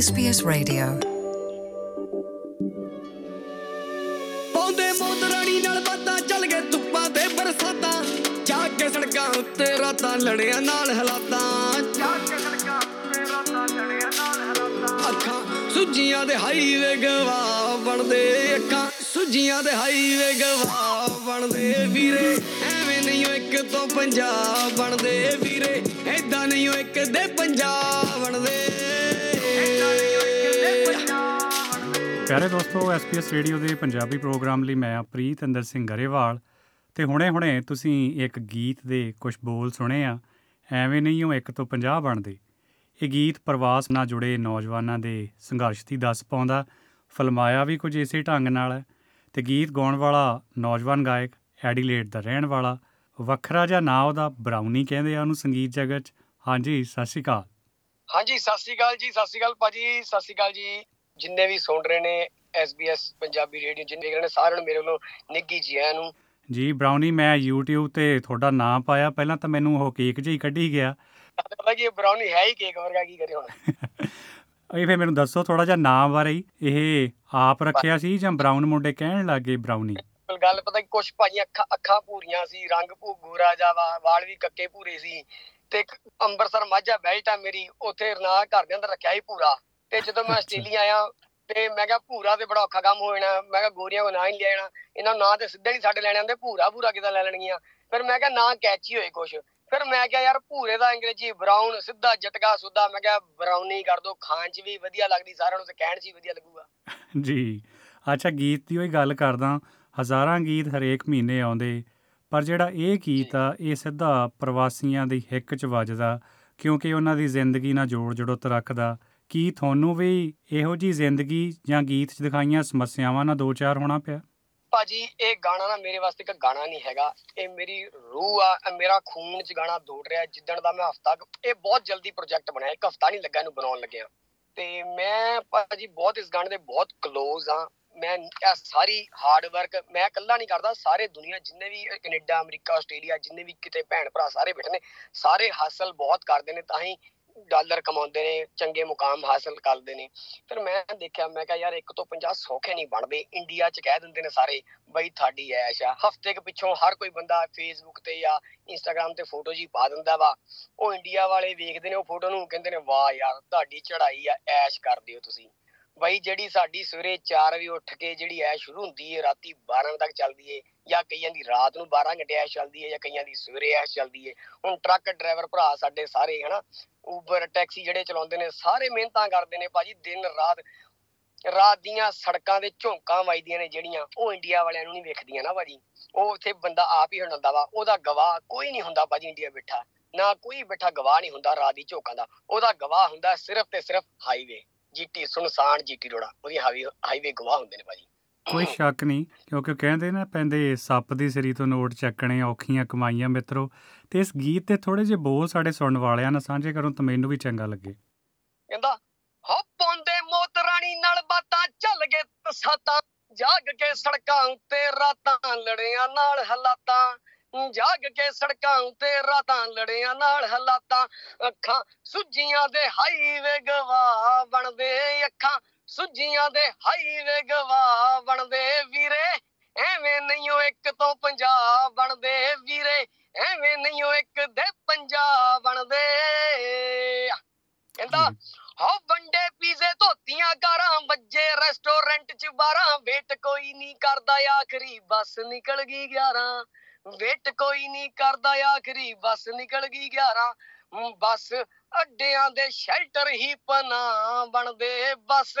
SBS Radio. ਪਾਉਂਦੇ ਮੋਦਰਾਣੀ ਨਾਲ ਬਾਤਾਂ ਚੱਲ ਗਏ ਧੁੱਪਾਂ ਤੇ ਬਰਸਾਤਾਂ। ਜਾ ਕੇ ਸੜਕਾਂ ਉੱਤੇ ਰਾਤਾਂ ਲੜਿਆਂ ਨਾਲ ਹਲਾਤਾਂ। ਜਾ ਕੇ ਸੜਕਾਂ ਉੱਤੇ ਰਾਤਾਂ ਲੜਿਆਂ ਨਾਲ ਹਲਾਤਾਂ ਅੱਖਾਂ ਸੁੱਜੀਆਂ ਦੇ ਹਾਈਵੇ ਗਵਾ ਬਣਦੇ, ਅੱਖਾਂ ਸੁੱਜੀਆਂ ਦੇ ਹਾਈਵੇ ਗਵਾ ਬਣਦੇ। ਵੀਰੇ, ਐਵੇਂ ਨਹੀਂ ਓ ਇੱਕ ਤੋਂ ਪੰਜਾਬ ਬਣਦੇ। ਵੀਰੇ ਐਦਾਂ ਨਹੀਂ ਓ ਇੱਕ ਦੇ ਪੰਜਾਬ ਬਣਦੇ। ਪਿਆਰੇ ਦੋਸਤੋ ਐਸਪੀਐਸ ਰੇਡੀਓ ਦੇ ਪੰਜਾਬੀ ਪ੍ਰੋਗਰਾਮ ਲਈ ਮੈਂ ਪ੍ਰੀਤ ਅੰਦਰ ਸਿੰਘ ਗਰੇਵਾਲ। ਤੇ ਹੁਣੇ-ਹੁਣੇ ਤੁਸੀਂ ਇੱਕ ਗੀਤ ਦੇ ਕੁਝ ਬੋਲ ਸੁਣੇ ਆ, ਐਵੇਂ ਨਹੀਂ ਉਹ ਇੱਕ ਤੋਂ 50 ਬਣਦੇ। ਇਹ ਗੀਤ ਪ੍ਰਵਾਸ ਨਾਲ ਜੁੜੇ ਨੌਜਵਾਨਾਂ ਦੇ ਸੰਘਰਸ਼ ਦੀ ਦੱਸ ਪਾਉਂਦਾ, ਫਿਲਮਾਇਆ ਵੀ ਕੁਝ ਇਸੇ ਢੰਗ ਨਾਲ ਹੈ। ਤੇ ਗੀਤ ਗਾਉਣ ਵਾਲਾ ਨੌਜਵਾਨ ਗਾਇਕ, ਐਡੀਲੇਡ ਦਾ ਰਹਿਣ ਵਾਲਾ, ਵੱਖਰਾ ਜਿਹਾ ਨਾਂ ਉਹਦਾ ਬਰਾਉਨੀ ਕਹਿੰਦੇ ਆ ਉਹਨੂੰ ਸੰਗੀਤ ਜਗਤ 'ਚ। ਹਾਂਜੀ, ਸਤਿ ਸ਼੍ਰੀ ਅਕਾਲ। ਹਾਂਜੀ, ਸਤਿ ਸ਼੍ਰੀ ਅਕਾਲ ਜੀ, ਸਤਿ ਸ਼੍ਰੀ ਅਕਾਲ ਭਾਜੀ, ਸਤਿ ਸ਼੍ਰੀ ਅਕਾਲ ਜੀ। ਜਿੰਨੇ ਵੀ ਸੁਣ ਰਹੇ ਨੇ SBS ਪੰਜਾਬੀ ਰੇਡੀਓ ਜਿੰਨੇ ਦੇਖ ਰਹੇ ਨੇ ਸਾਰਿਆਂ ਨੂੰ ਮੇਰੇ ਵੱਲੋਂ ਨਿੱਗੀ ਜੀ ਆਇਆਂ ਨੂੰ। ਜੀ ਬਰਾਉਨੀ ਮੈਂ YouTube ਤੇ ਤੁਹਾਡਾ ਨਾਮ ਪਾਇਆ। ਪਹਿਲਾਂ ਤਾਂ ਮੈਨੂੰ ਉਹ ਕੇਕ ਜਿਹਾ ਹੀ ਕੱਢੀ ਗਿਆ। ਪਤਾ ਕੀ ਬ੍ਰਾਊਨੀ ਹੈ ਹੀ ਕੇਕ ਵਰਗਾ ਕੀ ਕਰੇ ਹੁਣ? ਇਹ ਫੇ ਮੈਨੂੰ ਦੱਸੋ ਥੋੜਾ ਜਿਹਾ ਨਾਮ ਬਾਰੇ ਹੀ। ਇਹ ਆਪ ਰੱਖਿਆ ਸੀ ਜਾਂ ਬਰਾਊਨ ਮੁੰਡੇ ਕਹਿਣ ਲੱਗੇ ਬਿਲਕੁਲ ਗੱਲ ਪਤਾ ਕੀ ਕੁਛ ਭਾਜੀ ਅੱਖਾਂ ਅੱਖਾਂ ਪੂਰੀਆਂ ਸੀ ਰੰਗ ਭੂ ਗੋਰਾ ਜਾ ਵਾਲ ਵੀ ਕੱਕੇ ਪੂਰੇ ਸੀ। ਤੇ ਅੰਮ੍ਰਿਤਸਰ ਮਾਝਾ ਬੈਲਟ ਆ ਮੇਰੀ ਉੱਥੇ ਨਾ ਘਰ ਦੇ ਅੰਦਰ ਰੱਖਿਆ ਸੀ ਪੂਰਾ ਤੇ ਜਦੋਂ ਮੈਂ ਆਸਟ੍ਰੇਲੀਆ ਆਇਆ ਤੇ ਮੈਂ ਕਿਹਾ ਭੂਰਾ ਤੇ ਬੜਾ ਔਖਾ ਕੰਮ ਹੋ ਜਾਣਾ। ਮੈਂ ਕਿਹਾ ਗੋਰੀਆਂ ਕੋ ਨਾ ਹੀ ਲੈ ਜਾਣਾ। ਇਹਨਾਂ ਨੂੰ ਨਾਂ ਤੇ ਸਿੱਧਾ ਨਹੀਂ ਸਾਡੇ ਲੈਣੇ ਆਉਂਦੇ ਭੂਰਾ ਭੂਰਾ ਕਿਦਾਂ ਲੈ ਲੈਣਗੀਆਂ? ਫਿਰ ਮੈਂ ਕਿਹਾ ਨਾਂ ਕੈਚੀ ਹੋਏ ਕੁਛ। ਫਿਰ ਮੈਂ ਕਿਹਾ ਯਾਰ ਭੂਰੇ ਦਾ ਅੰਗਰੇਜ਼ੀ ਬਰਾਊਨ ਸਿੱਧਾ ਜਟਕਾ ਸੁੱਧਾ। ਮੈਂ ਕਿਹਾ ਬਰਾਊਨੀ ਕਰ ਦੋ ਖਾਣ 'ਚ ਵੀ ਵਧੀਆ ਲੱਗਦੀ ਸਾਰਿਆਂ ਨੂੰ ਤੇ ਕਹਿਣ 'ਚ ਵੀ ਵਧੀਆ ਲੱਗੂਗਾ। ਜੀ। ਅੱਛਾ ਗੀਤ ਦੀ ਉਹੀ ਗੱਲ ਕਰਦਾ। ਹਜ਼ਾਰਾਂ ਗੀਤ ਹਰੇਕ ਮਹੀਨੇ ਆਉਂਦੇ। ਪਰ ਜਿਹੜਾ ਇਹ ਗੀਤ ਆ ਇਹ ਸਿੱਧਾ ਪ੍ਰਵਾਸੀਆਂ ਦੀ ਹਿੱਕ 'ਚ ਵੱਜਦਾ। ਕਿਉਂਕਿ ਉਹਨਾਂ ਦੀ ਜ਼ਿੰਦਗੀ ਨਾਲ ਜੋੜ ਜੜੋਤ ਰੱਖਦਾ ਕੀ ਤੁਹਾਨੂੰ ਵੀ ਇਹੋ ਜੀ ਜ਼ਿੰਦਗੀ ਜਾਂ ਗੀਤ 'ਚ ਦਿਖਾਈਆਂ ਸਮੱਸਿਆਵਾਂ ਨਾਲ ਦੋ ਚਾਰ ਹੋਣਾ ਪਿਆ? ਭਾਜੀ, ਇਹ ਗਾਣਾ ਨਾ ਮੇਰੇ ਵਾਸਤੇ ਇੱਕ ਗਾਣਾ ਨਹੀਂ ਹੈਗਾ। ਇਹ ਮੇਰੀ ਰੂਹ ਆ, ਇਹ ਮੇਰਾ ਖੂਨ 'ਚ ਗਾਣਾ ਦੌੜ ਰਿਹਾ। ਜਿੱਦਣ ਦਾ ਮੈਂ ਹਫਤਾ ਇਹ ਬਹੁਤ ਜਲਦੀ ਪ੍ਰੋਜੈਕਟ ਬਣਾਇਆ ਇੱਕ ਹਫਤਾ ਨਹੀਂ ਲੱਗਾ ਇਹਨੂੰ ਬਣਾਉਣ ਲੱਗਿਆ। ਤੇ ਮੈਂ ਭਾਜੀ ਬਹੁਤ ਇਸ ਗਾਣੇ ਦੇ ਬਹੁਤ ਕਲੋਜ਼ ਆ। ਮੈਂ ਇਹ ਸਾਰੀ ਹਾਰਡ ਵਰਕ ਮੈਂ ਇਕੱਲਾ ਨਹੀਂ ਕਰਦਾ। ਸਾਰੇ ਦੁਨੀਆ ਜਿੰਨੇ ਵੀ ਕੈਨੇਡਾ, ਅਮਰੀਕਾ, ਆਸਟ੍ਰੇਲੀਆ ਜਿੰਨੇ ਵੀ ਕਿਤੇ ਭੈਣ ਭਰਾ ਸਾਰੇ ਬੈਠੇ ਨੇ, ਸਾਰੇ ਹਾਸਲ ਬਹੁਤ ਕਰਦੇ ਨੇ ਤਾਂ ਹੀ ਡਾਲਰ ਕਮਾਉਂਦੇ ਨੇ, ਚੰਗੇ ਮੁਕਾਮ ਹਾਸਲ ਕਰਦੇ ਨੇ। ਫਿਰ ਮੈਂ ਦੇਖਿਆ, ਮੈਂ ਕਿਹਾ, ਯਾਰ, ਇੱਕ ਤੋਂ 50 ਸੌਖੇ ਨਹੀਂ ਬਣਦੇ। ਇੰਡੀਆ 'ਚ ਕਹਿ ਦਿੰਦੇ ਨੇ ਸਾਰੇ, ਬਈ, ਤੁਹਾਡੀ ਐਸ਼ ਆ। ਹਫ਼ਤੇ ਕੇ ਪਿੱਛੋਂ ਹਰ ਕੋਈ ਬੰਦਾ ਫੇਸਬੁੱਕ ਤੇ ਜਾਂ ਇੰਸਟਾਗ੍ਰam ਤੇ ਫੋਟੋ ਜੀ ਪਾ ਦਿੰਦਾ ਵਾ। ਉਹ ਇੰਡੀਆ ਵਾਲੇ ਵੇਖਦੇ ਨੇ ਉਹ ਫੋਟੋ ਨੂੰ, ਕਹਿੰਦੇ ਨੇ, ਵਾਹ ਯਾਰ, ਤੁਹਾਡੀ ਚੜ੍ਹਾਈ ਆ, ਐਸ਼ ਕਰਦੇ ਹੋ ਤੁਸੀਂ। ਬਈ ਜਿਹੜੀ ਸਾਡੀ ਸਵੇਰੇ 4 ਵਜੇ ਉੱਠ ਕੇ ਜਿਹੜੀ ਐਸ਼ ਸ਼ੁਰੂ ਹੁੰਦੀ ਹੈ ਰਾਤੀ 12 ਵਜੇ ਤੱਕ ਚੱਲਦੀ ਹੈ ਜਾਂ ਕਈਆਂ ਦੀ ਰਾਤ ਨੂੰ 12 ਘੰਟੇ ਐਸ਼ ਚੱਲਦੀ ਹੈ ਜਾਂ ਕਈਆਂ ਦੀ ਸਵੇਰੇ ਐਸ਼ ਚੱਲਦੀ ਹੈ ਹੁਣ ਟਰੱਕ ਡਰਾਈਵਰ ਭਰਾ ਸਾਡੇ ਸਾਰੇ, ਹਨਾ ਉਬਰ ਟੈਕਸੀ ਜਿਹੜੇ ਚਲਾਉਂਦੇ ਨੇ, ਸਾਰੇ ਮਿਹਨਤਾਂ ਕਰਦੇ ਨੇ ਭਾਜੀ, ਦਿਨ ਰਾਤ ਰਾਤ ਦੀਆਂ ਸੜਕਾਂ ਦੇ ਝੋਂਕਾਂ ਵੱਜਦੀਆਂ ਨੇ ਜਿਹੜੀਆਂ, ਉਹ ਇੰਡੀਆ ਵਾਲਿਆਂ ਨੂੰ ਨਹੀਂ ਵੇਖਦੀਆਂ ਨਾ ਭਾਜੀ। ਉਹ ਉੱਥੇ ਬੰਦਾ ਆਪ ਹੀ ਹੁੰਦਾ ਵਾ, ਉਹਦਾ ਗਵਾਹ ਕੋਈ ਨਹੀਂ ਹੁੰਦਾ ਭਾਜੀ ਇੰਡੀਆ ਬੈਠਾ। ਨਾ ਕੋਈ ਬੈਠਾ ਗਵਾਹ ਨਹੀਂ ਹੁੰਦਾ ਰਾਤ ਦੀ ਝੋਕਾਂ ਦਾ। ਉਹਦਾ ਗਵਾਹ ਹੁੰਦਾ ਸਿਰਫ ਤੇ ਸਿਰਫ ਹਾਈਵੇ ਜੀਟੀ ਸੁਨਸਾਨ ਜੀਟੀ ਰੋੜਾ ਉਹਦੀ ਹਾਈਵੇ ਹਾਈਵੇ ਗਵਾਹ ਹੁੰਦੇ ਨੇ ਭਾਜੀ। ਕੋਈ ਸ਼ੱਕ ਨਹੀਂ ਕਿਉਂਕਿ ਕਹਿੰਦੇ ਨਾ ਪੈਂਦੇ ਸੱਪ ਦੀ ਸਰੀ ਤੋਂ ਨੋਟ ਚੱਕਣੇ ਔਖੀਆਂ ਕਮਾਈਆਂ ਮਿੱਤਰੋ। ਤੇ ਇਸ ਗੀਤ ਤੇ ਥੋੜੇ ਜਿਹੇ ਬੋਲ ਸਾਡੇ ਸੁਣਨ ਵਾਲਿਆਂ ਨਾਲ ਸਾਂਝੇ ਕਰੋ ਤਾਂ ਮੈਨੂੰ ਵੀ ਚੰਗਾ ਲੱਗੇ। ਕਹਿੰਦਾ ਹੋ ਪੌਂਦੇ ਮੋਤ ਰਾਣੀ ਨਾਲ ਬਾਤਾਂ ਚੱਲ ਗਏ ਤਸਾਤਾਂ ਜਾਗ ਕੇ ਸੜਕਾਂ ਉੱਤੇ ਰਾਤਾਂ ਲੜਿਆਂ ਨਾਲ ਹਲਾਤਾਂ ਜਾਗ ਕੇ ਸੜਕਾਂ ਉੱਤੇ ਰਾਤਾਂ ਲੜਿਆਂ ਨਾਲ ਹਲਾਤਾਂ ਅੱਖਾਂ ਸੁੱਜੀਆਂ ਦੇ ਹਾਈਵੇ ਗਵਾ ਬਣਦੇ ਅੱਖਾਂ ਸੁੱਜੀਆਂ ਦੇ ਹਾਈਵੇ ਗਵਾ ਬਣਦੇ ਵੀਰੇ ਐਵੇਂ ਨਹੀਂ ਉਹ ਇੱਕ ਤੋਂ ਪੰਜਾਬ ਬਣਦੇ ਵੀਰੇ ਐਵੇਂ ਨਹੀਂ ਉਹ ਇੱਕ ਦੇ ਪੰਜਾਬ ਬਣਦੇ। ਕਹਿੰਦਾ ਹੋ। ਵੰਡੇ ਪੀਜ਼ੇ ਧੋਤੀਆਂ ਕਾਰਾਂ ਵੱਜੇ ਰੈਸਟੋਰੈਂਟ 'ਚ ਬਾਰਾਂ ਵੇਟ ਕੋਈ ਨਹੀਂ ਕਰਦਾ ਆਖਰੀ ਬੱਸ ਨਿਕਲ ਗਈ 11 ਵੇਟ ਕੋਈ ਨਹੀਂ ਕਰਦਾ ਆਖਰੀ ਬੱਸ ਨਿਕਲ ਗਈ 11 ਬੱਸ ਅੱਡਿਆਂ ਦੇ ਸ਼ੈਲਟਰ ਹੀ ਪਨਾ ਬਣਦੇ ਬੱਸ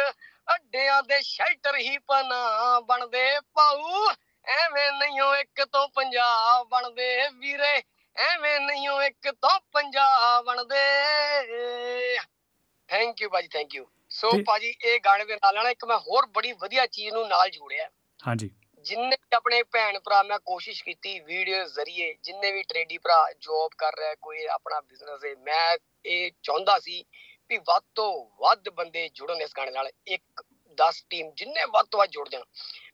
ਅੱਡਿਆਂ ਦੇ ਸ਼ੈਲਟਰ ਹੀ ਪਨਾ ਬਣਦੇ। ਪਾਉ ਐਵੇਂ ਨਹੀਂ ਉਹ ਇੱਕ ਤੋਂ ਪੰਜਾਬ ਬਣਦੇ ਵੀਰੇ ਐਵੇਂ ਨਹੀਂ ਉਹ ਇੱਕ ਤੋਂ ਪੰਜਾਬ ਬਣਦੇ। ਥੈਂਕ ਯੂ ਭਾਜੀ ਥੈਂਕ ਯੂ ਸੋ ਭਾਜੀ ਇਹ ਗਾਣੇ ਦੇ ਨਾਲ ਨਾਲ ਇੱਕ ਮੈਂ ਹੋਰ ਬੜੀ ਵਧੀਆ ਚੀਜ਼ ਨੂੰ ਨਾਲ ਜੋੜਿਆ। ਹਾਂਜੀ। ਜਿੰਨੇ ਵੀ ਆਪਣੇ ਭੈਣ ਭਰਾ ਮੈਂ ਕੋਸ਼ਿਸ਼ ਕੀਤੀ ਵੀਡੀਓ ਜ਼ਰੀਏ, ਜਿੰਨੇ ਵੀ ਟ੍ਰੇਡੀ ਭਰਾ ਜੌਬ ਕਰ ਰਿਹਾ, ਕੋਈ ਆਪਣਾ ਬਿਜ਼ਨਸ ਹੈ ਮੈਂ ਇਹ ਚਾਹੁੰਦਾ ਸੀ ਵੀ ਵੱਧ ਤੋਂ ਵੱਧ ਬੰਦੇ ਜੁੜਨ ਇਸ ਗਾਣੇ ਨਾਲ, ਇੱਕ 10 ਟੀਮ ਜਿੰਨੇ ਵੱਧ ਤੋਂ ਵੱਧ ਜੁੜ ਜਾਣ।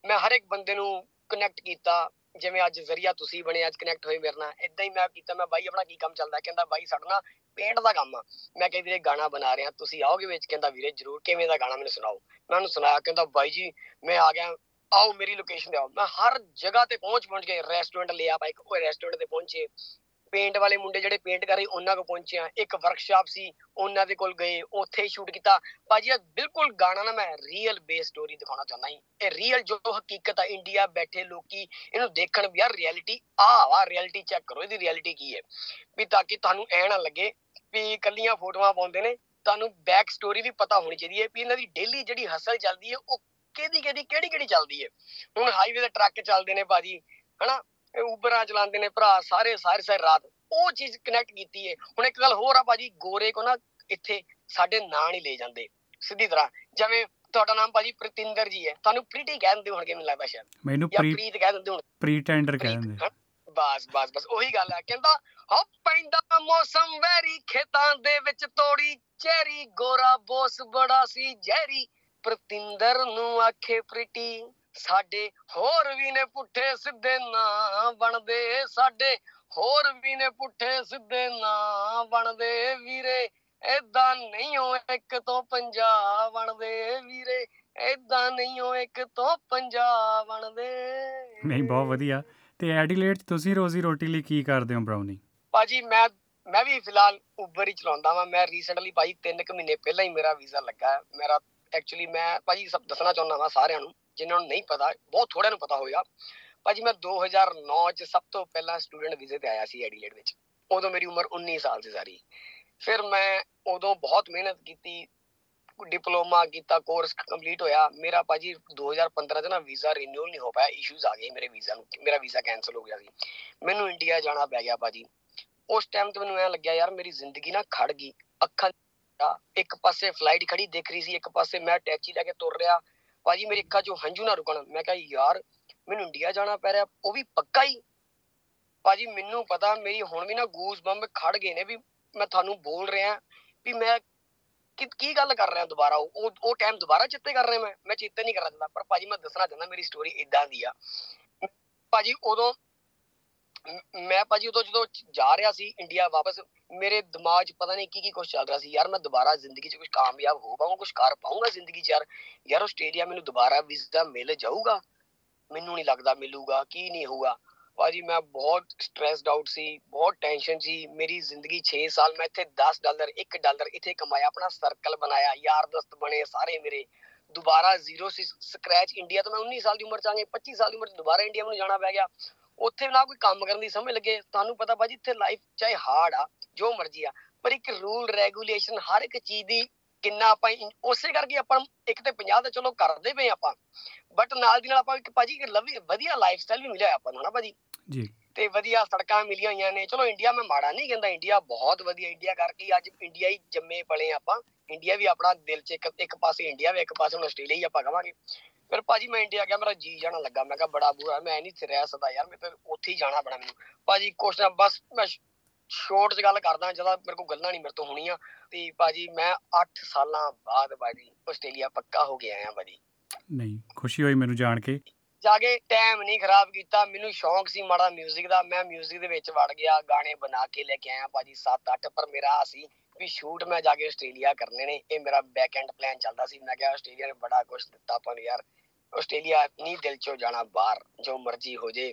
ਮੈਂ ਹਰ ਇੱਕ ਬੰਦੇ ਨੂੰ ਕਨੈਕਟ ਕੀਤਾ, ਜਿਵੇਂ ਅੱਜ ਜ਼ਰੀਆ ਤੁਸੀਂ ਬਣੇ, ਅੱਜ ਕਨੈਕਟ ਹੋਏ ਮੇਰੇ ਨਾਲ ਇਦਾਂ ਹੀ ਮੈਂ ਕੀਤਾ, ਮੈਂ ਬਾਈ ਆਪਣਾ ਕੀ ਕੰਮ ਚੱਲਦਾ, ਕਹਿੰਦਾ ਬਾਈ ਸਾਡਾ ਨਾ ਪੇਂਟ ਦਾ ਕੰਮ ਆ। ਮੈਂ ਕਿਹਾ, ਵੀਰੇ ਗਾਣਾ ਬਣਾ ਰਿਹਾ, ਤੁਸੀਂ ਆਓਗੇ ਵਿੱਚ? ਕਹਿੰਦਾ, ਵੀਰੇ ਜਰੂਰ, ਕਿਵੇਂ ਦਾ ਗਾਣਾ ਮੈਨੂੰ ਸੁਣਾਓ? ਮੈਂ ਉਹਨੂੰ ਸੁਣਾਇਆ, ਕਹਿੰਦਾ ਬਾਈ ਜੀ, ਮੈਂ ਆ ਗਿਆ ਆਓ ਮੇਰੀ ਲੋਕੇਸ਼ਨ ਤੇ ਆਓ। ਮੈਂ ਹਰ ਜਗ੍ਹਾ ਤੇ ਪਹੁੰਚ ਪਹੁੰਚ ਕੇ ਰੈਸਟੋਰੈਂਟ ਲਿਆ ਬਾਈ ਕੋਈ ਰੈਸਟੋਰੈਂਟ ਤੇ ਪਹੁੰਚੇ। ਪੇਂਟ ਵਾਲੇ ਮੁੰਡੇ ਜਿਹੜੇ ਪੇਂਟ ਕਰ ਰਹੇ, ਉਹਨਾਂ ਕੋਲ ਪਹੁੰਚਿਆ ਇੱਕ ਵਰਕਸ਼ਾਪ ਸੀ, ਉਹਨਾਂ ਦੇ ਕੋਲ ਗਏ, ਉੱਥੇ ਸ਼ੂਟ ਕੀਤਾ। ਭਾਜੀ, ਇਹ ਬਿਲਕੁਲ ਗਾਣਾ ਨਾ ਮੈਂ ਰੀਅਲ ਬੇਸ ਸਟੋਰੀ ਦਿਖਾਉਣਾ ਚਾਹੁੰਦਾ ਹਾਂ ਇਹ ਰੀਅਲ ਜੋ ਹਕੀਕਤ ਆ ਇੰਡੀਆ ਬੈਠੇ ਲੋਕੀ, ਇਹਨੂੰ ਦੇਖਣ ਵੀ ਯਾਰ ਰਿਐਲਿਟੀ ਆ ਵਾ ਰਿਐਲਿਟੀ ਚੈੱਕ ਕਰੋ ਇਹਦੀ ਰਿਐਲਿਟੀ ਕੀ ਹੈ। ਵੀ ਤਾਂ ਕਿ ਤੁਹਾਨੂੰ ਐ ਨਾ ਲੱਗੇ ਵੀ ਕੱਲੀਆਂ ਫੋਟੋਆਂ ਪਾਉਂਦੇ ਨੇ, ਤੁਹਾਨੂੰ ਬੈਕ ਸਟੋਰੀ ਵੀ ਪਤਾ ਹੋਣੀ ਚਾਹੀਦੀ ਹੈ ਵੀ ਇਹਨਾਂ ਦੀ ਡੇਲੀ ਜਿਹੜੀ ਹਸਲ ਚੱਲਦੀ ਹੈ, ਉਹ ਕਿਹਦੀ ਕਿਹਦੀ ਕਿਹੜੀ ਕਿਹੜੀ ਚੱਲਦੀ ਹੈ ਹੁਣ ਹਾਈਵੇ ਤੇ ਟਰੱਕ ਚੱਲਦੇ ਨੇ ਭਾਜੀ ਹਨਾ? ਉਬਰਾਂ ਚਲਾਉਂਦੇ ਨੇ ਭਰਾ ਸਾਰੇ ਸਾਰੇ ਸਾਰੇ ਰਾਤ। ਉਹ ਚੀਜ਼ ਕਨੈਕਟ ਕੀਤੀ ਹੈ ਹੁਣ ਇੱਕ ਗੱਲ ਹੋਰ ਆ ਭਾਜੀ ਗੋਰੇ ਕੋ ਨਾ ਇੱਥੇ ਸਾਡੇ ਨਾਂ ਨਹੀਂ ਲੈ ਜਾਂਦੇ। ਸਿੱਧੀ ਤਰ੍ਹਾਂ ਜਿਵੇਂ ਤੁਹਾਡਾ ਨਾਮ ਭਾਜੀ ਪ੍ਰਤਿੰਦਰ ਜੀ ਹੈ ਤੁਹਾਨੂੰ ਪ੍ਰੀਟੀ ਕਹਿ ਦਿੰਦੇ ਹੋਣਗੇ ਮੈਨੂੰ ਲੱਗਦਾ ਸ਼ਾਇਦ। ਮੈਨੂੰ ਪ੍ਰੀਤ ਕਹਿ ਦਿੰਦੇ ਹੋਣ ਪ੍ਰੀਟੈਂਡਰ ਕਹਿ ਦਿੰਦੇ। ਬਸ ਬਸ ਬਸ ਉਹੀ ਗੱਲ ਹੈ ਕਹਿੰਦਾ ਹੋ ਪੈਂਦਾ ਮੌਸਮ ਵੈਰੀ ਖੇਤਾਂ ਦੇ ਵਿੱਚ ਤੋੜੀ ਚੈਰੀ। ਗੋਰਾ ਬੋਸ ਬੜਾ ਸੀ ਜੈਰੀ ਪ੍ਰਤਿੰਦਰ ਨੂੰ ਆਖੇ ਪ੍ਰੀਤੀ ਸਾਡੇ ਹੋਰ ਵੀ ਨੇ ਪੁੱਠੇ ਸਿੱਧੇ ਨਾ ਬਣਦੇ ਸਾਡੇ ਹੋਰ ਵੀ ਨੇ ਪੁੱਠੇ ਸਿੱਧੇ ਨਾ ਬਣਦੇ ਵੀਰੇ। ਏਦਾਂ ਨਹੀਂ ਹੋ ਇੱਕ ਤੋਂ ਪੰਜਾਬ ਬਣਦੇ ਵੀਰੇ। ਏਦਾਂ ਨਹੀਂ ਹੋ ਇੱਕ ਤੋਂ ਪੰਜਾਬ ਬਣਦੇ। ਨਹੀਂ ਬਹੁਤ ਵਧੀਆ। ਤੇ ਐਡੀਲੇਟ 'ਚ ਤੁਸੀਂ ਰੋਜ਼ੀ ਰੋਟੀ ਲਈ ਕੀ ਕਰਦੇ ਹੋ ਬ੍ਰਾਊਨੀ ਭਾਜੀ ਮੈਂ ਮੈਂ ਵੀ ਫਿਲਹਾਲ ਉਬਰ ਹੀ ਚਲਾਉਂਦਾ ਵਾਂ। ਮੈਂ ਰੀਸੈਂਟਲੀ ਭਾਜੀ 3 ਕੁ ਮਹੀਨੇ ਪਹਿਲਾਂ ਹੀ ਮੇਰਾ ਵੀਜ਼ਾ ਲੱਗਾ। ਮੇਰਾ ਐਕਚੁਅਲੀ ਮੈਂ ਭਾਜੀ ਸਭ ਦੱਸਣਾ ਚਾਹੁੰਦਾ ਵਾਂ ਸਾਰਿਆਂ ਨੂੰ ਜਿਨ੍ਹਾਂ ਨੂੰ ਨਹੀਂ ਪਤਾ ਬਹੁਤ ਥੋੜਿਆਂ ਨੂੰ ਪਤਾ ਹੋਵੇਗਾ ਭਾਜੀ ਮੈਂ 2009 ਚ ਸਭ ਤੋਂ ਪਹਿਲਾਂ ਸਟੂਡੈਂਟ ਵੀਜ਼ੇ ਤੇ ਆਇਆ ਸੀ ਐਡੀਲੇਡ ਵਿੱਚ। ਉਦੋਂ ਮੇਰੀ ਉਮਰ 19 ਸਾਲ ਸੀ ਸਾਰੀ। ਫਿਰ ਮੈਂ ਉਦੋਂ ਬਹੁਤ ਮਿਹਨਤ ਕੀਤੀ ਡਿਪਲੋਮਾ ਕੀਤਾ ਕੋਰਸ ਕੰਪਲੀਟ ਹੋਇਆ। ਮੇਰਾ ਭਾਜੀ 2015 ਚ ਨਾ ਵੀਜ਼ਾ ਰੀਨਿਊਅਲ ਨਹੀਂ ਹੋ ਪਾਇਆ। ਇਸ਼ੂਜ਼ ਆ ਗਏ ਮੇਰੇ ਵੀਜ਼ਾ ਨੂੰ ਮੇਰਾ ਵੀਜ਼ਾ ਕੈਨਸਲ ਹੋ ਗਿਆ ਸੀ। ਮੈਨੂੰ ਇੰਡੀਆ ਜਾਣਾ ਪੈ ਗਿਆ ਭਾਜੀ। ਉਸ ਟਾਈਮ ਤੇ ਮੈਨੂੰ ਐ ਲੱਗਿਆ ਯਾਰ ਮੇਰੀ ਜ਼ਿੰਦਗੀ ਨਾ ਖੜ ਗਈ। ਅੱਖਾਂ ਆ, ਇੱਕ ਪਾਸੇ ਫਲਾਈਟ ਖੜੀ ਦਿਖ ਰਹੀ ਸੀ, ਇੱਕ ਪਾਸੇ ਮੈਂ ਟੈਚੀ ਲੈ ਕੇ ਤੁਰ ਰਿਹਾ। ਭਾਜੀ, ਮੇਰੀ ਅੱਖਾਂ 'ਚੋਂ ਹੰਝੂ ਨਾ ਰੁਕਣ। ਮੈਂ ਕਿਹਾ, ਯਾਰ, ਮੈਨੂੰ ਇੰਡੀਆ ਜਾਣਾ ਪੈ ਰਿਹਾ, ਉਹ ਵੀ ਪੱਕਾ ਹੀ? ਭਾਜੀ, ਮੈਨੂੰ ਪਤਾ, ਮੇਰੀ ਹੁਣ ਵੀ ਨਾ ਗੂਸ ਬੰਬ ਖੜ ਗਏ ਨੇ ਵੀ ਮੈਂ ਤੁਹਾਨੂੰ ਬੋਲ ਰਿਹਾ, ਵੀ ਮੈਂ ਕਿ, ਕੀ ਗੱਲ ਕਰ ਰਿਹਾ ਦੁਬਾਰਾ? ਉਹ, ਉਹ- ਉਹ ਟਾਈਮ ਦੁਬਾਰਾ ਚਿੱਤੇ ਕਰ ਰਿਹਾ ਮੈਂ? ਮੈਂ ਚਿੱਤੇ ਨਹੀਂ ਕਰਨਾ ਚਾਹੁੰਦਾ ਪਰ ਭਾਜੀ, ਮੈਂ ਦੱਸਣਾ ਚਾਹੁੰਦਾ, ਮੇਰੀ ਸਟੋਰੀ ਇਦਾਂ ਦੀ ਆ। ਭਾਜੀ, ਉਦੋਂ ਮ- ਮੈਂ ਭਾਜੀ ਉਦੋਂ ਜਦੋਂ ਜਾ ਰਿਹਾ ਸੀ ਇੰਡੀਆ ਵਾਪਸ, ਮੇਰੇ ਦਿਮਾਗ 'ਚ ਪਤਾ ਨਹੀਂ ਕੀ ਕੀ ਕੁਝ ਚੱਲ ਰਿਹਾ ਸੀ। ਯਾਰ ਮੈਂ ਦੁਬਾਰਾ ਜ਼ਿੰਦਗੀ 'ਚ ਕੁਝ ਕਾਮਯਾਬ ਹੋ ਪਾਊਂਗਾ ਕੁਝ ਕਰ ਪਾਊਂਗਾ ਜ਼ਿੰਦਗੀ 'ਚ ਯਾਰ। ਯਾਰ ਆਸਟ੍ਰੇਲੀਆ ਮੈਨੂੰ ਦੁਬਾਰਾ ਵੀਜ਼ਾ ਮਿਲ ਜਾਊਗਾ? ਮੈਨੂੰ ਨਹੀਂ ਲੱਗਦਾ ਮਿਲੂਗਾ, ਕੀ ਨਹੀਂ ਹੋਊਗਾ? ਭਾਜੀ ਮੈਂ ਬਹੁਤ ਸਟ੍ਰੈਸਡ ਆਊਟ ਸੀ, ਬਹੁਤ ਟੈਨਸ਼ਨ ਸੀ। ਮੇਰੀ ਜ਼ਿੰਦਗੀ 6 ਸਾਲ, ਮੈਂ ਇੱਥੇ 10 ਡਾਲਰ 1 ਡਾਲਰ ਇੱਥੇ ਕਮਾਇਆ, ਆਪਣਾ ਸਰਕਲ ਬਣਾਇਆ, ਯਾਰ ਦੋਸਤ ਬਣੇ ਸਾਰੇ ਮੇਰੇ। ਦੁਬਾਰਾ ਜ਼ੀਰੋ ਸੀ ਸਕ੍ਰੈਚ ਇੰਡੀਆ ਤੋਂ ਮੈਂ 19 ਸਾਲ ਦੀ ਉਮਰ ਚ ਆ ਗਿਆ 25 ਸਾਲ ਦੀ ਉਮਰ ਚ ਦੁਬਾਰਾ ਇੰਡੀਆ ਮੈਨੂੰ ਜਾਣਾ ਪੈ ਗਿਆ। ਉੱਥੇ ਨਾ ਕੋਈ ਕੰਮ ਕਰਨ ਦੀ ਸਮਝ ਲੱਗੇ ਤੁਹਾਨੂੰ ਪਤਾ ਭਾਜੀ ਇੱਥੇ ਲਾਈਫ ਚਾਹੇ ਹਾਰਡ ਆ ਜੋ ਮਰਜ਼ੀ ਆ ਪਰ ਇੱਕ ਰੂਲ ਰੈਗੂਲੇਸ਼ਨ ਹਰ ਇੱਕ ਚੀਜ਼ ਦੀ ਕਿੰਨਾ ਆਪਾਂ ਉਸੇ ਕਰਕੇ ਆਪਾਂ ਇੱਕ ਤੇ 50 ਤਾਂ ਚਲੋ ਕਰਦੇ ਪਏ ਆਪਾਂ ਬਟ ਨਾਲ ਦੀ ਨਾਲ ਆਪਾਂ ਇੱਕ ਭਾਜੀ ਇੱਕ ਲਵੀ ਵਧੀਆ ਲਾਈਫ ਸਟਾਈਲ ਵੀ ਮਿਲਿਆ ਆਪਾਂ ਨੂੰ ਨਾ ਭਾਜੀ? ਜੀ। ਤੇ ਵਧੀਆ ਸੜਕਾਂ ਮਿਲੀਆਂ ਹੋਈਆਂ ਨੇ ਚਲੋ ਇੰਡੀਆ ਮੈਂ ਮਾੜਾ ਨਹੀਂ ਕਹਿੰਦਾ ਇੰਡੀਆ ਬਹੁਤ ਵਧੀਆ ਇੰਡੀਆ ਕਰਕੇ ਅੱਜ ਇੰਡੀਆ ਹੀ ਜੰਮੇ ਪਲੇ ਆਪਾਂ ਇੰਡੀਆ ਵੀ ਆਪਣਾ ਦਿਲ 'ਚ ਇੱਕ ਇੱਕ ਪਾਸੇ ਇੰਡੀਆ ਵੀ ਇੱਕ ਪਾਸੇ ਹੁਣ ਆਸਟ੍ਰੇਲੀਆ ਹੀ ਆਪਾਂ ਕਵਾਂਗੇ। ਫਿਰ ਭਾਜੀ ਮੈਂ ਇੰਡੀਆ ਗਿਆ ਮੇਰਾ ਜੀ ਜਾਣਾ ਲੱਗਾ ਮੈਂ ਕਿਹਾ ਬੜਾ ਬੁਰਾ ਮੈਂ ਨਹੀਂ ਇੱਥੇ ਰਹਿ ਸਕਦਾ ਯਾਰ ਮੈਂ ਤਾਂ ਉੱਥੇ ਹੀ ਜਾਣਾ ਬੜਾ ਮੈਨੂੰ ਭਾਜੀ ਕੁਛ ਨਾ ਬਸ ਮੈਂ ਸ਼ੋਰਟ 'ਚ ਗੱਲ ਕਰਦਾ ਜਦੋਂ ਮੇਰੇ ਕੋਲ ਗੱਲਾਂ ਨਹੀਂ ਮੇਰੇ ਤੋਂ ਹੋਣੀਆਂ ਤੇ ਭਾਜੀ ਮੈਂ 8 ਸਾਲਾਂ ਬਾਅਦ ਭਾਜੀ ਆਸਟ੍ਰੇਲੀਆ ਪੱਕਾ ਹੋ ਕੇ ਆਇਆ ਭਾਜੀ ਨਹੀਂ ਖੁਸ਼ੀ ਹੋਈ ਮੈਨੂੰ ਜਾਣ ਕੇ ਜਾ ਕੇ ਟਾਈਮ ਨਹੀਂ ਖਰਾਬ ਕੀਤਾ ਮੈਨੂੰ ਸ਼ੌਂਕ ਸੀ ਮਾੜਾ 뮤직 ਦਾ ਮੈਂ 뮤직 ਦੇ ਵਿੱਚ ਵੜ ਗਿਆ ਗਾਣੇ ਬਣਾ ਕੇ ਲੈ ਕੇ ਆਇਆ ਭਾਜੀ 7-8 ਪਰ ਮੇਰਾ ਆ ਸੀ ਵੀ ਸ਼ੂਟ ਮੈਂ ਜਾ ਕੇ ਆਸਟ੍ਰੇਲੀਆ ਕਰਨੇ ਨੇ ਇਹ ਮੇਰਾ ਬੈਕ ਐਂਡ ਪਲਾਨ ਚੱਲਦਾ ਸੀ ਮੈਂ ਕਿਹਾ ਆਸਟ੍ਰੇਲੀਆ ਨੇ ਬੜਾ ਕੁਝ ਦਿੱਤਾ ਆਪਾਂ ਨੂੰ ਯਾਰ ਆਸਟ੍ਰੇਲੀਆ ਨਹੀਂ ਦਿਲ ਚੋਂ ਜਾਣਾ ਬਾਹਰ ਜੋ ਮਰਜ਼ੀ ਹੋ ਜੇ।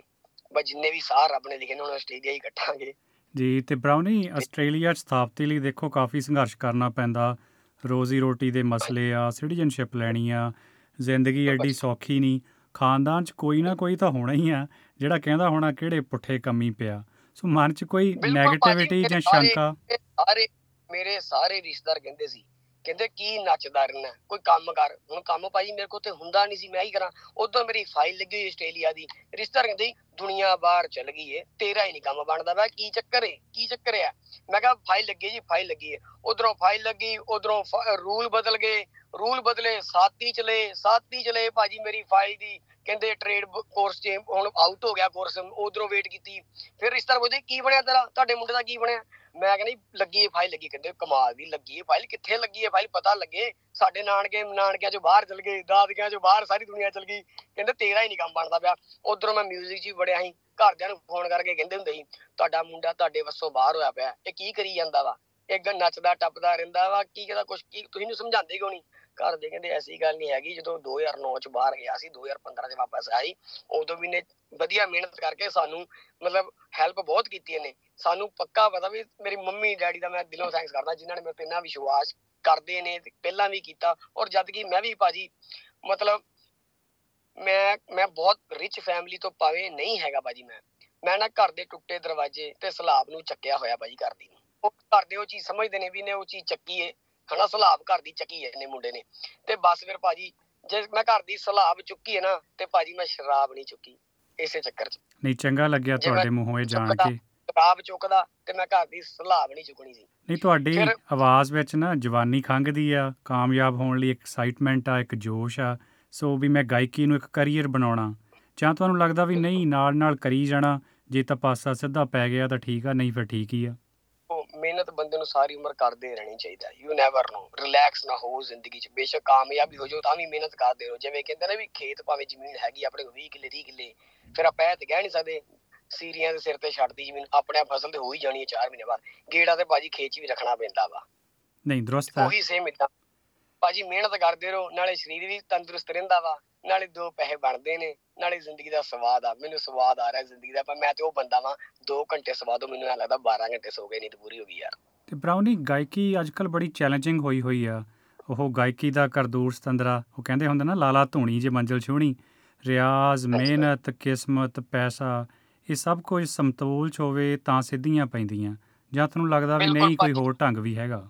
ਬਸ ਜਿੰਨੇ ਵੀ ਸਾਹ ਰੱਬ ਨੇ ਲਿਖੇ ਨੇ ਹੁਣ ਆਸਟ੍ਰੇਲੀਆ ਹੀ ਕੱਟਾਂਗੇ ਜੀ ਤੇ ਬ੍ਰਾਊਨੀ ਆਸਟ੍ਰੇਲੀਆ ਸਥਾਪਤੀ ਲਈ ਦੇਖੋ ਕਾਫੀ ਸੰਘਰਸ਼ ਕਰਨਾ ਪੈਂਦਾ। ਰੋਜ਼ੀ ਰੋਟੀ ਦੇ ਮਸਲੇ ਆ ਸਿਟੀਜ਼ਨਸ਼ਿਪ ਲੈਣੀ ਆ ਜ਼ਿੰਦਗੀ ਐਡੀ ਸੌਖੀ ਨਹੀਂ। ਖਾਨਦਾਨ 'ਚ ਕੋਈ ਨਾ ਕੋਈ ਤਾਂ ਹੋਣਾ ਹੀ ਆ ਜਿਹੜਾ ਕਹਿੰਦਾ ਹੋਣਾ ਕਿਹੜੇ ਪੁੱਠੇ ਕੰਮੀ ਪਿਆ। ਸੋ ਮਨ 'ਚ ਕੋਈ ਨੈਗੇਟਿਵਿਟੀ ਭਾਜੀ, ਜਾਂ ਸ਼ੰਕਾ ਸਾਰੇ ਮੇਰੇ ਸਾਰੇ ਰਿਸ਼ਤੇਦਾਰ ਕਹਿੰਦੇ ਸੀ ਕਹਿੰਦੇ ਕੀ ਨੱਚਦਾ ਰਹਿਣਾ ਕੋਈ ਕੰਮ ਕਰ। ਹੁਣ ਕੰਮ ਭਾਜੀ ਮੇਰੇ ਕੋਲ ਤੇ ਹੁੰਦਾ ਨਹੀਂ ਸੀ ਮੈਂ ਹੀ ਕਰਾਂ। ਉਦੋਂ ਮੇਰੀ ਫਾਈਲ ਲੱਗੀ ਹੋਈ ਆਸਟ੍ਰੇਲੀਆ ਦੀ। ਰਿਸ਼ਤੇਦਾਰ ਕਹਿੰਦੇ ਸੀ, ਦੁਨੀਆ ਬਾਹਰ ਚਲ ਗਈ ਏ ਤੇਰਾ ਹੀ ਨਹੀਂ ਕੰਮ ਬਣਦਾ। ਵਾ ਕੀ ਚੱਕਰ ਏ? ਕੀ ਚੱਕਰ ਆ ਮੈਂ ਕਿਹਾ ਫਾਈਲ ਲੱਗੀ ਜੀ ਫਾਈਲ ਲੱਗੀ ਏ। ਉਧਰੋਂ ਫਾਈਲ ਲੱਗੀ ਉਧਰੋਂ ਰੂਲ ਬਦਲ ਗਏ। ਰੂਲ ਬਦਲੇ ਸਾਤੀ ਚਲੇ ਸਾਤੀ ਚਲੇ ਭਾਜੀ ਮੇਰੀ ਫਾਈਲ ਦੀ। ਕਹਿੰਦੇ ਟ੍ਰੇਡ ਕੋਰਸ ਚ ਹੁਣ ਆਊਟ ਹੋ ਗਿਆ ਕੋਰਸ ਉਧਰੋਂ ਵੇਟ ਕੀਤੀ। ਫਿਰ ਰਿਸ਼ਤੇਦਾਰ ਪੁੱਛਦੇ ਕੀ ਬਣਿਆ ਤੇਰਾ? ਤੁਹਾਡੇ ਮੁੰਡੇ ਦਾ ਕੀ ਬਣਿਆ? ਮੈਂ ਕਹਿੰਦਾ ਲੱਗੀ ਫਾਈਲ ਲੱਗੀ, ਕਹਿੰਦੇ ਕਮਾਲ ਦੀ ਲੱਗੀ ਫਾਈਲ ਕਿੱਥੇ ਲੱਗੀ ਹੈ ਫਾਈਲ ਪਤਾ ਲੱਗੇ? ਸਾਡੇ ਨਾਨਕੇ ਨਾਨਕਿਆਂ ਚੋਂ ਬਾਹਰ ਚਲ ਗਏ, ਦਾਦਕਿਆਂ ਚੋਂ ਬਾਹਰ ਸਾਰੀ ਦੁਨੀਆ ਚਲ ਗਈ। ਕਹਿੰਦੇ ਤੇਰਾ ਹੀ ਨਹੀਂ ਕੰਮ ਬਣਦਾ ਪਿਆ। ਉਧਰੋਂ ਮੈਂ 뮤직 'ਚ ਹੀ ਬੜਿਆ ਸੀ, ਘਰਦਿਆਂ ਨੂੰ ਫੋਨ ਕਰਕੇ ਕਹਿੰਦੇ ਹੁੰਦੇ ਸੀ, ਤੁਹਾਡਾ ਮੁੰਡਾ ਤੁਹਾਡੇ ਵੱਸੋਂ ਬਾਹਰ ਹੋਇਆ ਪਿਆ। ਇਹ ਕੀ ਕਰੀ ਜਾਂਦਾ ਵਾ? ਇੱਕ ਨੱਚਦਾ, ਟੱਪਦਾ ਰਹਿੰਦਾ ਵਾ, ਕੀ ਕਹਿੰਦਾ ਕੁਛ, ਕੀ ਤੁਸੀਂ ਨੂੰ ਸਮਝਾਉਂਦੇ ਕਿਉਂ ਨਹੀਂ ਘਰ ਦੇ ਕਹਿੰਦੇ ਐਸੀ ਗੱਲ ਨਹੀਂ ਹੈਗੀ, ਜਦੋਂ 2009 ਚ ਬਾਹਰ ਗਿਆ ਸੀ 2015 ਚ ਵਾਪਸ ਆਈ ਉਦੋਂ ਵੀ ਨੇ ਵਧੀਆ ਮਿਹਨਤ ਕਰਕੇ ਸਾਨੂੰ ਮਤਲਬ ਹੈਲਪ ਬਹੁਤ ਕੀਤੀ ਇਹਨੇ। ਸਾਨੂੰ ਪੱਕਾ ਪਤਾ ਵੀ ਮੇਰੀ ਮੰਮੀ, ਡੈਡੀ ਦਾ ਮੈਂ ਦਿਲੋਂ ਥੈਂਕਸ ਕਰਦਾ, ਜਿਨ੍ਹਾਂ ਨੇ ਮੇਰੇ ਤੇ ਇੰਨਾ ਵਿਸ਼ਵਾਸ ਕਰਦੇ ਨੇ ਤੇ ਪਹਿਲਾਂ ਵੀ ਕੀਤਾ ਔਰ ਜਦ ਕਿ ਮੈਂ ਵੀ ਭਾਜੀ ਮਤਲਬ ਮੈਂ ਮੈਂ ਬਹੁਤ ਰਿਚ ਫੈਮਿਲੀ ਤੋਂ ਪਾਵੇ ਨਹੀਂ ਹੈਗਾ ਭਾਜੀ ਮੈਂ। ਮੈਂ ਨਾ ਘਰ ਦੇ ਟੁੱਟੇ ਦਰਵਾਜ਼ੇ ਤੇ ਸਲਾਬ ਨੂੰ ਚੱਕਿਆ ਹੋਇਆ ਭਾਜੀ ਘਰ ਦੀ। ਉਹ ਘਰ ਦੇ ਉਹ ਚੀਜ਼ ਸਮਝਦੇ ਨੇ ਵੀ ਨੇ ਉਹ ਚੀਜ਼ ਚੱਕੀ ਏ। ਹਨਾ ਸਲਾਬ ਘਰ ਦੀ ਚੱਕੀ ਏ ਨੇ ਮੁੰਡੇ ਨੇ। ਤੇ ਬਸ ਫਿਰ ਭਾਜੀ ਜੇ ਮੈਂ ਘਰ ਦੀ ਸਲਾਬ ਚੁੱਕੀ ਹੈ ਨਾ ਤੇ ਭਾਜੀ ਮੈਂ ਸ਼ਰਾਬ ਨਹੀਂ ਚੁੱਕੀ ਇਸੇ ਚੱਕਰ 'ਚ। ਨਹੀਂ ਚੰਗਾ ਲੱਗਿਆ ਤੁਹਾਡੇ ਮੂੰਹੋਂ ਇਹ ਜਾਣ ਕੇ। ਸ਼ਰਾਬ ਚੁੱਕਦਾ ਤੇ ਮੈਂ ਘਰ ਦੀ ਸਲਾਬ ਨਹੀਂ ਚੁੱਕਣੀ ਸੀ। ਨਹੀਂ ਤੁਹਾਡੀ ਆਵਾਜ਼ ਵਿੱਚ ਨਾ ਜਵਾਨੀ ਖੰਘਦੀ ਆ ਕਾਮਯਾਬ ਹੋਣ ਲਈ ਐਕਸਾਈਟਮੈਂਟ ਆ ਇੱਕ ਜੋਸ਼ ਆ। ਸੋ ਵੀ ਮੈਂ ਗਾਇਕੀ ਨੂੰ ਇੱਕ ਕੈਰੀਅਰ ਬਣਾਉਣਾ। ਜਾਂ ਤੁਹਾਨੂੰ ਲੱਗਦਾ ਵੀ ਨਹੀਂ ਨਾਲ ਨਾਲ ਕਰੀ ਜਾਣਾ ਜੇ ਤਾਂ ਪਾਸਾ ਸਿੱਧਾ ਪੈ ਗਿਆ ਤਾਂ ਠੀਕ ਆ ਨਹੀਂ ਫਿਰ ਠੀਕ ਹੀ ਆ। ਮਿਹਨਤ ਬੰਦੇ ਨੂੰ ਸਾਰੀ ਉਮਰ ਕਰਦੇ ਰਹਿਣੀ ਚਾਹੀਦਾ ਯੂ ਨੈਵਰ ਨੋ ਰਿਲੈਕਸ ਨਾ ਹੋ ਜ਼ਿੰਦਗੀ 'ਚ। ਬੇਸ਼ੱਕ ਕਾਮਯਾਬੀ ਹੋ ਜਾਓ ਤਾਂ ਵੀ ਮਿਹਨਤ ਕਰਦੇ ਰਹੋ। ਜਿਵੇਂ ਕਹਿੰਦੇ ਨੇ ਵੀ ਖੇਤ ਭਾਵੇਂ ਜ਼ਮੀਨ ਹੈਗੀ ਆਪਣੇ ਕੋਲ 20 ਕਿੱਲੇ 30 ਕਿੱਲੇ ਫਿਰ ਆਪਾਂ ਇਹ ਤੇ ਕਹਿ ਨਹੀਂ ਸਕਦੇ ਸੀਰੀਆਂ ਦੇ ਸਿਰ ਤੇ ਛੱਡਦੀ ਜ਼ਮੀਨ ਆਪਣੇ ਆਪ ਫਸਲ ਤੇ ਹੋ ਹੀ ਜਾਣੀ ਹੈ 4 ਮਹੀਨੇ ਬਾਅਦ। ਗੇੜਾ ਤੇ ਬਾਜੀ ਖੇਤ 'ਚ ਵੀ ਰੱਖਣਾ ਪੈਂਦਾ ਵਾ। ਨਹੀਂ ਦਰੁਸਤ ਹੈ। ਉਹੀ ਸੇਮ ਇਦਾਂ ਭਾਜੀ ਮਿਹਨਤ ਕਰਦੇ ਰਹੋ ਨਾਲੇ ਸਰੀਰ ਵੀ ਤੰਦਰੁਸਤ ਰਹਿੰਦਾ ਵਾ। ਨਾਲੇ ਦੋ ਪੈਸੇ ਬਣਦੇ ਨੇ ਨਾਲੇ ਜ਼ਿੰਦਗੀ ਦਾ ਸਵਾਦ ਆ ਮੈਨੂੰ ਸਵਾਦ ਆ ਰਿਹਾ ਜ਼ਿੰਦਗੀ ਦਾ ਪਰ ਮੈਂ ਤੇ ਉਹ ਬੰਦਾ ਵਾਂ 2 ਘੰਟੇ ਸਵਾਦ ਉਹ ਮੈਨੂੰ ਐਂ ਲੱਗਦਾ 12 ਘੰਟੇ ਸੋ ਗਏ ਨੀਂਦ ਪੂਰੀ ਹੋ ਗਈ ਯਾਰ। ਤੇ ਬ੍ਰਾਊਨੀ ਗਾਇਕੀ ਅੱਜਕੱਲ ਬੜੀ ਚੈਲੰਜਿੰਗ ਹੋਈ ਹੋਈ ਆ। ਉਹ ਗਾਇਕੀ ਦਾ ਕਰਦੂਰ ਸਤੰਦਰਾ ਉਹ ਕਹਿੰਦੇ ਹੁੰਦੇ ਨਾ ਲਾਲਾ ਧੂਣੀ ਜੇ ਮੰਜ਼ਲ ਛੂਣੀ ਰਿਆਜ਼ ਮਿਹਨਤ ਕਿਸਮਤ ਪੈਸਾ ਇਹ ਸਭ ਕੁਝ ਸਮਤੋਲ ਚ ਹੋਵੇ ਤਾਂ ਸਿੱਧੀਆਂ ਪੈਂਦੀਆਂ। ਜਾਂ ਤੁਹਾਨੂੰ ਲੱਗਦਾ ਵੀ ਨਹੀਂ ਕੋਈ। ਹੋਰ ਢੰਗ ਵੀ ਹੈਗਾ?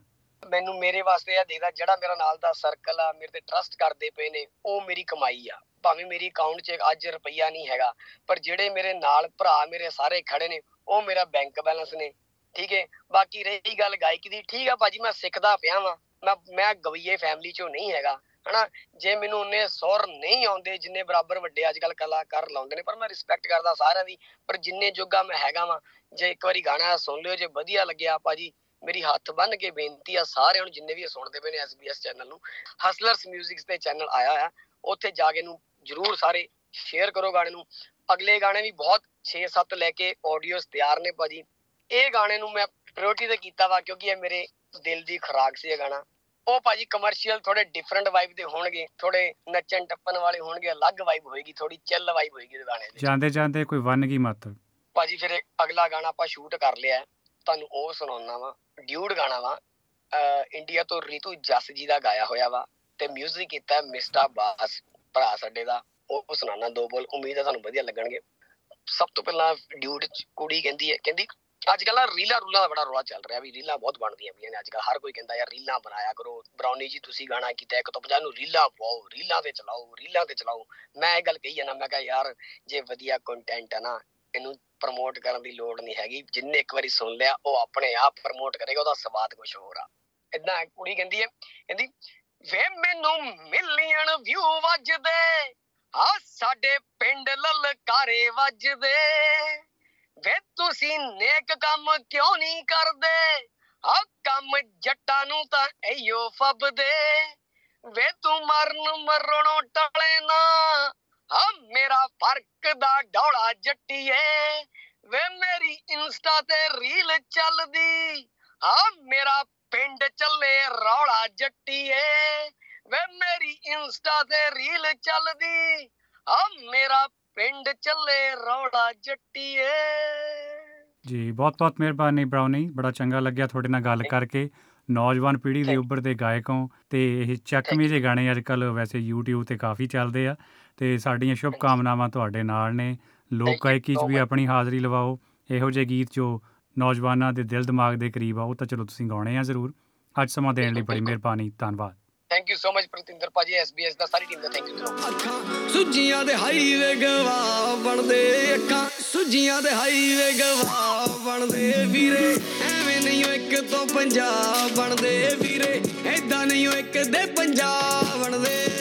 ਮੈਨੂੰ ਮੇਰੇ ਵਾਸਤੇ ਇਹ ਦੇਖਦਾ ਜਿਹੜਾ ਮੇਰਾ ਨਾਲ ਦਾ ਸਰਕਲ ਆ, ਮੇਰੇ ਤੇ ਟਰਸਟ ਕਰਦੇ ਪਏ ਨੇ, ਉਹ ਮੇਰੀ ਕਮਾਈ ਆ। ਭਾਵੇਂ ਮੇਰੀ ਅਕਾਊਂਟ 'ਚ ਅੱਜ ਰੁਪਈਆ ਨਹੀਂ ਹੈਗਾ, ਪਰ ਜਿਹੜੇ ਮੇਰੇ ਨਾਲ ਭਰਾ ਮੇਰੇ ਸਾਰੇ ਖੜੇ ਨੇ, ਉਹ ਮੇਰਾ ਬੈਂਕ ਬੈਲੈਂਸ ਨੇ। ਠੀਕ ਹੈ ਬਾਕੀ ਰਹੀ ਗੱਲ ਗਾਇਕੀ ਦੀ, ਠੀਕ ਆ ਭਾਜੀ, ਮੈਂ ਸਿੱਖਦਾ ਪਿਆ ਵਾਂ। ਮੈਂ ਮੈਂ ਗਵਈਏ ਫੈਮਿਲੀ 'ਚੋਂ ਨਹੀਂ ਹੈਗਾ, ਹਨਾ? ਜੇ ਮੈਨੂੰ ਉਹਨੇ ਸੌਰ ਨਹੀਂ ਆਉਂਦੇ, ਜਿੰਨੇ ਬਰਾਬਰ ਵੱਡੇ ਅੱਜ ਕੱਲ ਕਲਾਕਾਰ ਲਾਉਂਦੇ ਨੇ, ਪਰ ਮੈਂ ਰਿਸਪੈਕਟ ਕਰਦਾ ਸਾਰਿਆਂ ਦੀ, ਪਰ ਜਿੰਨੇ ਜੋਗਾ ਮੈਂ ਹੈਗਾ ਵਾਂ, ਜੇ ਇੱਕ ਵਾਰੀ ਗਾਣਾ ਸੁਣ ਲਿਓ, ਜੇ ਵਧੀਆ ਲੱਗਿਆ ਭਾਜੀ ਮੇਰੀ ਹੱਥ ਬੰਨ ਕੇ ਬੇਨਤੀ ਆ ਸਾਰਿਆਂ ਨੂੰ ਜਿੰਨੇ ਵੀ ਸੁਣਦੇ ਪਏ ਨੇ SBS ਚੈਨਲ ਨੂੰ ਹਸਲਰਸ 뮤직ਸ ਤੇ ਚੈਨਲ ਆਇਆ ਆ ਉੱਥੇ ਜਾ ਕੇ ਨੂੰ ਜਰੂਰ ਸਾਰੇ ਸ਼ੇਅਰ ਕਰੋ ਗਾਣੇ ਨੂੰ। ਅਗਲੇ ਗਾਣੇ ਵੀ ਬਹੁਤ 6-7 ਲੈ ਕੇ ਆਡੀਓਸ ਤਿਆਰ ਨੇ ਭਾਜੀ। ਇਹ ਗਾਣੇ ਨੂੰ ਮੈਂ ਪ੍ਰਾਇੋਰਟੀ ਤੇ ਕੀਤਾ ਵਾ ਕਿਉਂਕਿ ਇਹ ਮੇਰੇ ਦਿਲ ਦੀ ਖੁਰਾਕ ਸੀ ਇਹ ਗਾਣਾ। ਉਹ ਭਾਜੀ ਕਮਰਸ਼ੀਅਲ ਥੋੜੇ ਡਿਫਰੈਂਟ ਵਾਈਬ ਦੇ ਹੋਣਗੇ ਥੋੜੇ ਨੱਚਣ ਟੱਪਣ ਵਾਲੇ ਹੋਣਗੇ ਅਲੱਗ ਵਾਈਬ ਹੋਏਗੀ ਥੋੜੀ ਚਿੱਲ ਵਾਈਬ ਹੋਏਗੀ ਗਾਣੇ ਦੀ। ਜਾਂਦੇ ਜਾਂਦੇ ਕੋਈ ਵੰਨ ਗਈ ਮਤ। ਭਾਜੀ ਫਿਰ ਅਗਲਾ ਗਾਣਾ ਆਪਾਂ ਸ਼ੂਟ ਕਰ ਲਿਆ। ਤੁਹਾਨੂੰ ਉਹ ਸੁਣਾਉਣਾ ਵਾ ਡਿਊਡ ਗਾਣਾ ਵਾ ਇੰਡੀਆ ਤੋਂ ਰੀਤੂ ਜਸ ਜੀ ਦਾ ਗਾਇਆ ਹੋਇਆ ਵਾ ਤੇ 뮤직 ਕੀਤਾ ਮਿਸਟਰ ਬਾਸ, ਭਰਾ ਸਾਡੇ ਦਾ, ਉਹ ਉਹ ਸੁਣਾਉਣਾ ਦੋ ਬੋਲ, ਉਮੀਦ ਹੈ ਤੁਹਾਨੂੰ ਵਧੀਆ ਲੱਗਣਗੇ। ਸਭ ਤੋਂ ਪਹਿਲਾਂ ਡਿਊਡ ਕੁੜੀ ਕਹਿੰਦੀ ਹੈ, ਕਹਿੰਦੀ ਅੱਜ ਕੱਲ੍ਹ ਨਾ ਰੀਲਾਂ ਰੂਲਾਂ ਦਾ ਬੜਾ ਰੌਲਾ ਚੱਲ ਰਿਹਾ ਵੀ ਰੀਲਾਂ ਬਹੁਤ ਬਣਦੀਆਂ ਪਈਆਂ ਨੇ ਅੱਜ ਕੱਲ੍ਹ ਹਰ ਕੋਈ ਕਹਿੰਦਾ ਯਾਰ ਰੀਲਾਂ ਬਣਾਇਆ ਕਰੋ, ਬਰਾਉਨੀ ਜੀ ਤੁਸੀਂ ਗਾਣਾ ਕੀਤਾ ਇੱਕ ਤੋਂ ਪੰਜਾਹ ਨੂੰ ਰੀਲਾਂ ਪਾਓ, ਰੀਲਾਂ ਤੇ ਚਲਾਓ, ਰੀਲਾਂ ਤੇ ਚਲਾਓ। ਮੈਂ ਇਹ ਗੱਲ ਕਹੀ ਜਾਂਦਾ ਮੈਂ ਕਿਹਾ ਯਾਰ ਜੇ ਵਧੀਆ ਕੰਟੈਂਟ ਹੈ ਨਾ, ਇਹਨੂੰ ਪ੍ਰਮੋਟ ਕਰਨ ਦੀ ਲੋੜ ਨਹੀਂ ਹੈਗੀ। ਜਿੰਨੇ ਇੱਕ ਵਾਰੀ ਸੁਣ ਲਿਆ, ਉਹ ਆਪਣੇ ਆਪ ਪ੍ਰਮੋਟ ਕਰੇਗਾ, ਉਹਦਾ ਸਵਾਦ ਕੁਝ ਹੋਰ ਆ। ਇਦਾਂ ਕੁੜੀ ਕਹਿੰਦੀ ਹੈ, ਕਹਿੰਦੀ, ਵੇ ਮੈਨੂੰ ਮਿਲੀਅਨ ਵਿਊ ਵੱਜਦੇ, ਆ ਸਾਡੇ ਪਿੰਡ ਲਲਕਾਰੇ ਵੱਜਦੇ। ਵੇ ਤੁਸੀਂ ਨੇਕ ਕੰਮ ਕਿਉਂ ਨਹੀਂ ਕਰਦੇ? ਆ ਕੰਮ ਜੱਟਾਂ ਨੂੰ ਤਾਂ ਐਯੋ ਫੱਬਦੇ। ਵੇ ਤੂੰ ਮਰਨ ਮਰਣੋਂ ਟਲੇ ਨਾ ਆ ਮੇਰਾ ਫ਼ਰਕ ਦਾ ਡੌਲਾ ਜੱਟੀਏ। ਵੇ ਮੇਰੀ ਇੰਸਟਾ ਤੇ ਰੀਲ ਚੱਲਦੀ ਆ ਮੇਰਾ ਪਿੰਡ ਚੱਲੇ ਰੌਲਾ ਜੱਟੀਏ। ਵੇ ਮੇਰੀ ਇੰਸਟਾ ਤੇ ਰੀਲ ਚੱਲਦੀ ਆ ਮੇਰਾ ਪਿੰਡ ਚੱਲੇ ਰੌਲਾ ਜੱਟੀਏ। ਜੀ ਬਹੁਤ ਬਹੁਤ ਮਿਹਰਬਾਨੀ ਬ੍ਰਾਊਨੀ ਬੜਾ ਚੰਗਾ ਲੱਗਿਆ ਤੁਹਾਡੇ ਨਾਲ ਗੱਲ ਕਰਕੇ। ਨੌਜਵਾਨ ਪੀੜ੍ਹੀ ਦੇ Thank ਉੱਭਰਦੇ ਗਾਇਕ ਹੋ ਤੇ ਇਹ ਚੱਕਵੇਂ ਜੇ ਗਾਣੇ ਅੱਜ ਕੱਲ ਵੈਸੇ YouTube ਤੇ ਕਾਫੀ ਚੱਲਦੇ ਆ ਤੇ ਸਾਡੀਆਂ ਸ਼ੁਭ ਕਾਮਨਾਵਾਂ ਤੁਹਾਡੇ ਨਾਲ ਨੇ। ਲੋਕ ਗਾਇਕੀ 'ਚ ਵੀ. ਆਪਣੀ ਹਾਜ਼ਰੀ ਲਵਾਓ। ਇਹੋ ਜਿਹੇ ਗੀਤ ਜੋ ਨੌਜਵਾਨਾਂ ਦੇ ਦਿਲ ਦਿਮਾਗ ਦੇ ਕਰੀਬ ਆ ਉਹ ਤਾਂ ਚਲੋ ਤੁਸੀਂ ਗਾਉਣੇ ਆ ਜ਼ਰੂਰ। ਅੱਜ ਸਮਾਂ ਦੇਣ ਲਈ ਬੜੀ। ਮਿਹਰਬਾਨੀ ਧੰਨਵਾਦ। Thank you so much Pratinder ਭਾਜੀ SBS ਦਾ ਸਾਰੀ ਟੀਮ ਦਾ ਥੈਂਕ ਯੂ ਅੱਖਾਂ ਸੁੱਜੀਆਂ ਦੇ ਹਾਈਵੇ ਗਵਾ ਬਣਦੇ ਅੱਖਾਂ ਸੁੱਜੀਆਂ ਦੇ ਹਾਈਵੇ ਗਵਾ ਬਣਦੇ ਵੀਰੇ। ਨਹੀਂ ਓ ਇੱਕ ਤੋਂ ਪੰਜਾਬ ਬਣਦੇ ਵੀਰੇ ਐਦਾਂ ਨਹੀਂ ਓ ਇੱਕ ਦੇ ਪੰਜਾਬ ਬਣਦੇ।